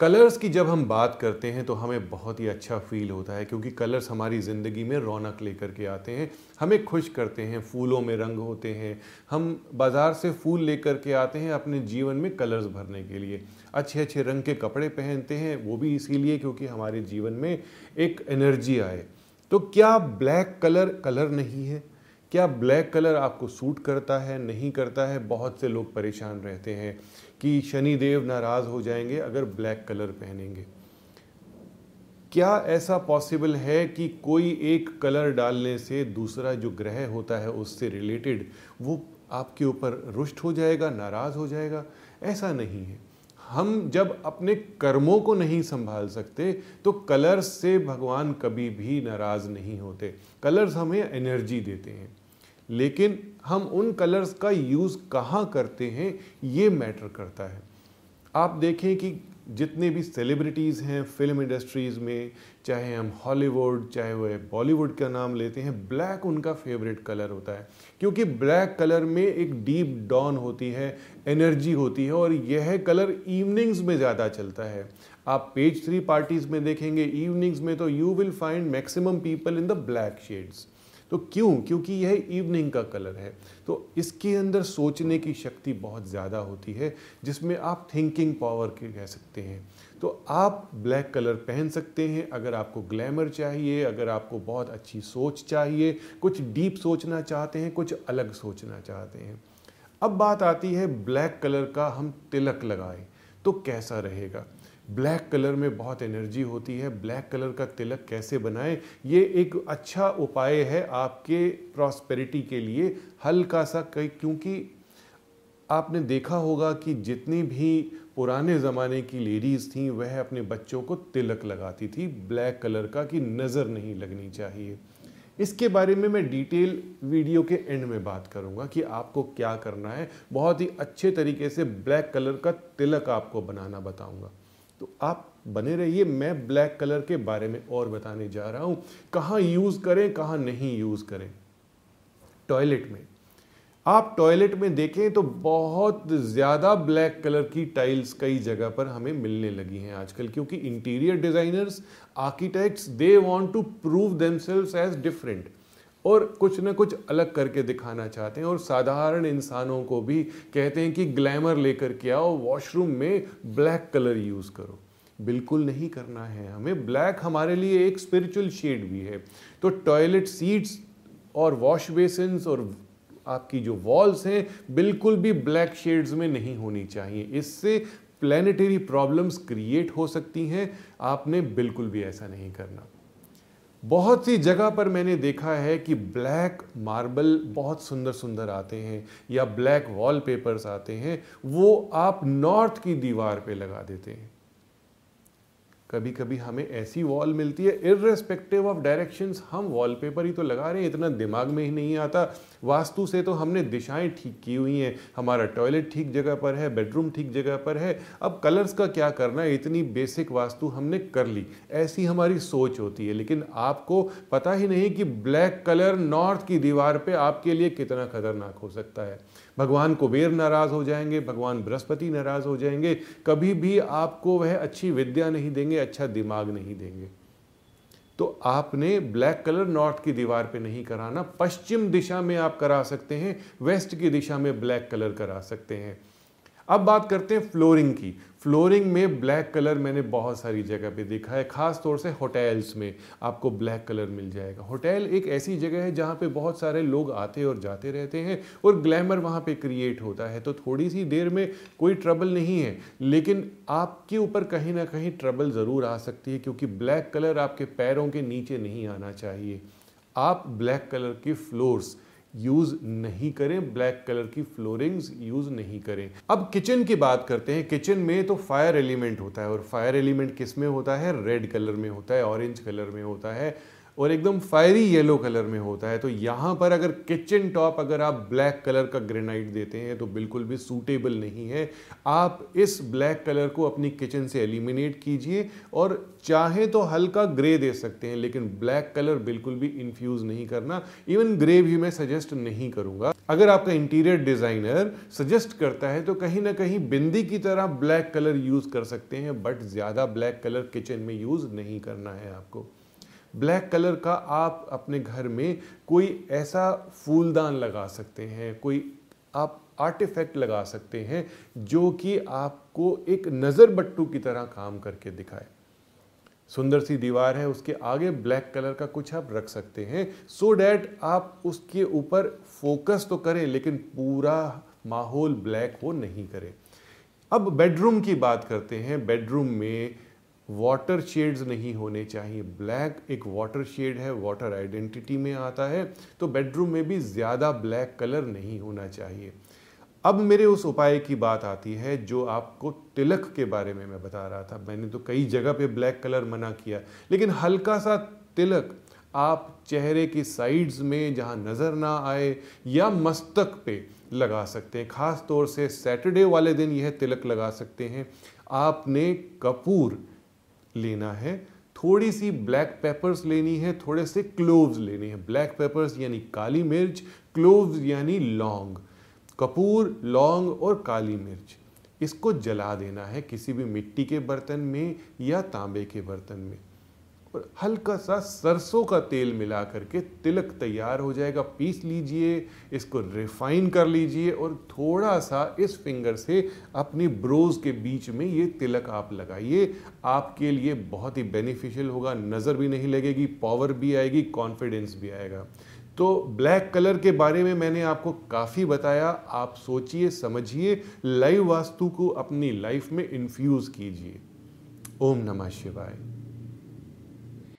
Colours की जब हम बात करते हैं तो हमें बहुत ही अच्छा फील होता है, क्योंकि कलर्स हमारी ज़िंदगी में रौनक लेकर के आते हैं। हमें खुश करते हैं, फूलों में रंग होते हैं। हम बाज़ार से फूल लेकर के आते हैं अपने जीवन में कलर्स भरने के लिए। अच्छे अच्छे रंग के कपड़े पहनते हैं, वो भी इसीलिए क्योंकि हमारे जीवन में एक एनर्जी आए। तो क्या ब्लैक कलर कलर नहीं है? क्या ब्लैक कलर आपको सूट करता है, नहीं करता है? बहुत से लोग परेशान रहते हैं कि शनि देव नाराज़ हो जाएँगे अगर ब्लैक कलर पहनेंगे। क्या ऐसा पॉसिबल है कि कोई एक कलर डालने से दूसरा जो ग्रह होता है उससे रिलेटेड वो आपके ऊपर रुष्ट हो जाएगा, नाराज़ हो जाएगा? ऐसा नहीं है। हम जब अपने कर्मों को नहीं संभाल सकते तो कलर्स से भगवान कभी भी नाराज़ नहीं होते। कलर्स हमें एनर्जी देते हैं। लेकिन हम उन कलर्स का यूज़ कहाँ करते हैं, ये मैटर करता है। आप देखें कि जितने भी सेलिब्रिटीज़ हैं फ़िल्म इंडस्ट्रीज़ में, चाहे हम हॉलीवुड चाहे वह बॉलीवुड का नाम लेते हैं ब्लैक उनका फेवरेट कलर होता है। क्योंकि ब्लैक कलर में एक डीप डॉन होती है एनर्जी होती है और यह कलर इवनिंग्स में ज़्यादा चलता है। आप पेज थ्री पार्टीज़ में देखेंगे इवनिंग्स में तो you will find maximum people in the black shades तो क्यों? क्योंकि यह इवनिंग का कलर है। तो इसके अंदर सोचने की शक्ति बहुत ज़्यादा होती है, जिसमें आप थिंकिंग पावर के कह सकते हैं। तो आप ब्लैक कलर पहन सकते हैं, अगर आपको ग्लैमर चाहिए, अगर आपको बहुत अच्छी सोच चाहिए, कुछ डीप सोचना चाहते हैं, कुछ अलग सोचना चाहते हैं। अब बात आती है ब्लैक कलर का हम तिलक लगाएँ तो कैसा रहेगा? ब्लैक कलर में बहुत एनर्जी होती है, ब्लैक कलर का तिलक कैसे बनाएँ? ये एक अच्छा उपाय है आपके प्रॉस्पेरिटी के लिए, हल्का सा कई क्योंकि आपने देखा होगा कि जितनी भी पुराने ज़माने की लेडीज़ थी, वह अपने बच्चों को तिलक लगाती थी, ब्लैक कलर का कि नज़र नहीं लगनी चाहिए। इसके बारे में मैं डिटेल वीडियो के एंड में बात करूँगा कि आपको क्या करना है। बहुत ही अच्छे तरीके से ब्लैक कलर का तिलक आपको बनाना बताऊँगा। तो आप बने रहिए, मैं ब्लैक कलर के बारे में और बताने जा रहा हूँ। कहाँ यूज़ करें, कहाँ नहीं यूज़ करें। टॉयलेट में। आप टॉयलेट में देखें तो बहुत ज़्यादा ब्लैक कलर की टाइल्स कई जगह पर हमें मिलने लगी हैं आजकल, क्योंकि interior designers architects they want to prove themselves as different और कुछ ना कुछ अलग करके दिखाना चाहते हैं। और साधारण इंसानों को भी कहते हैं कि ग्लैमर लेकर के आओ, वॉशरूम में ब्लैक कलर यूज़ करो। बिल्कुल नहीं करना है हमें। ब्लैक हमारे लिए एक स्पिरिचुअल शेड भी है। तो टॉयलेट सीट्स और वॉश बेसिन्स और आपकी जो वॉल्स हैं, बिल्कुल भी ब्लैक शेड्स में नहीं होनी चाहिए। इससे प्लानिटरी प्रॉब्लम्स क्रिएट हो सकती हैं। आपने बिल्कुल भी ऐसा नहीं करना। बहुत सी जगह पर मैंने देखा है कि ब्लैक मार्बल बहुत सुंदर सुंदर आते हैं या ब्लैक वॉलपेपर्स आते हैं, वो आप नॉर्थ की दीवार पे लगा देते हैं। कभी कभी हमें ऐसी वॉल मिलती है इरेस्पेक्टिव ऑफ़ डायरेक्शंस हम वॉलपेपर ही तो लगा रहे हैं, इतना दिमाग में ही नहीं आता। वास्तु से तो हमने दिशाएँ ठीक की हुई हैं। हमारा टॉयलेट ठीक जगह पर है बेडरूम ठीक जगह पर है। अब कलर्स का क्या करना है? इतनी बेसिक वास्तु हमने कर ली। ऐसी हमारी सोच होती है। लेकिन आपको पता ही नहीं कि ब्लैक कलर नॉर्थ की दीवार पर आपके लिए कितना खतरनाक हो सकता है। भगवान कुबेर नाराज़ हो जाएँगे, भगवान बृहस्पति नाराज़ हो जाएँगे। कभी भी आपको वह अच्छी विद्या नहीं देंगे अच्छा दिमाग नहीं देंगे। तो आपने ब्लैक कलर नॉर्थ की दीवार पे नहीं कराना, पश्चिम दिशा में आप करा सकते हैं, वेस्ट की दिशा में ब्लैक कलर करा सकते हैं। अब बात करते हैं फ्लोरिंग की। फ्लोरिंग में ब्लैक कलर मैंने बहुत सारी जगह पे देखा है, ख़ास तौर से होटल्स में आपको ब्लैक कलर मिल जाएगा। होटल एक ऐसी जगह है जहाँ पे बहुत सारे लोग आते और जाते रहते हैं और ग्लैमर वहाँ पे क्रिएट होता है। तो थोड़ी सी देर में कोई ट्रबल नहीं है, लेकिन आपके ऊपर कहीं ना कहीं ट्रबल ज़रूर आ सकती है, क्योंकि ब्लैक कलर आपके पैरों के नीचे नहीं आना चाहिए। आप ब्लैक कलर के फ्लोर्स यूज़ नहीं करें ब्लैक कलर की फ्लोरिंग्स यूज़ नहीं करें। अब किचन की बात करते हैं। किचन में तो फायर एलिमेंट होता है और फायर एलिमेंट किसमें होता है? रेड कलर में होता है ऑरेंज कलर में होता है। और एकदम फायरी येलो कलर में होता है। तो यहाँ पर अगर किचन टॉप अगर आप ब्लैक कलर का ग्रेनाइट देते हैं तो बिल्कुल भी सूटेबल नहीं है। आप इस ब्लैक कलर को अपनी किचन से एलिमिनेट कीजिए और चाहे तो हल्का ग्रे दे सकते हैं, लेकिन ब्लैक कलर बिल्कुल भी इन्फ्यूज नहीं करना। इवन ग्रे भी मैं सजेस्ट नहीं करूँगा। अगर आपका इंटीरियर डिज़ाइनर सजेस्ट करता है तो कहीं ना कहीं बिंदी की तरह ब्लैक कलर यूज़ कर सकते हैं बट ज़्यादा ब्लैक कलर किचन में यूज़ नहीं करना है आपको। ब्लैक कलर का आप अपने घर में कोई ऐसा फूलदान लगा सकते हैं, कोई आप आर्टिफैक्ट लगा सकते हैं जो कि आपको एक नज़र बट्टू की तरह काम करके दिखाए। सुंदर सी दीवार है, उसके आगे ब्लैक कलर का कुछ आप रख सकते हैं। सो so डैट आप उसके ऊपर फोकस तो करें, लेकिन पूरा माहौल ब्लैक हो नहीं करें। अब बेडरूम की बात करते हैं। बेडरूम में वाटर शेड्स नहीं होने चाहिए। ब्लैक एक वाटर शेड है वाटर आइडेंटिटी में आता है तो बेडरूम में भी ज़्यादा ब्लैक कलर नहीं होना चाहिए। अब मेरे उस उपाय की बात आती है, जो आपको तिलक के बारे में मैं बता रहा था। मैंने तो कई जगह पे ब्लैक कलर मना किया, लेकिन हल्का सा तिलक आप चेहरे की साइड्स में जहाँ नज़र ना आए या मस्तक पे लगा सकते हैं। ख़ास तौर से सैटरडे वाले दिन यह तिलक लगा सकते हैं। आपने कपूर लेना है, थोड़ी सी ब्लैक पेपर्स लेनी है, थोड़े से क्लोव्स लेने हैं। ब्लैक पेपर्स यानी काली मिर्च क्लोव्स यानी लौंग। कपूर, लौंग और काली मिर्च। इसको जला देना है किसी भी मिट्टी के बर्तन में या तांबे के बर्तन में। और हल्का सा सरसों का तेल मिला करके तिलक तैयार हो जाएगा। पीस लीजिए, इसको रिफाइन कर लीजिए और थोड़ा सा इस फिंगर से अपनी ब्रोज के बीच में ये तिलक आप लगाइए। आपके लिए बहुत ही बेनिफिशियल होगा, नज़र भी नहीं लगेगी, पावर भी आएगी, कॉन्फिडेंस भी आएगा। तो ब्लैक कलर के बारे में मैंने आपको काफ़ी बताया। आप सोचिए, समझिए, लाइव वास्तु को अपनी लाइफ में इन्फ्यूज़ कीजिए। ओम नमः शिवाय।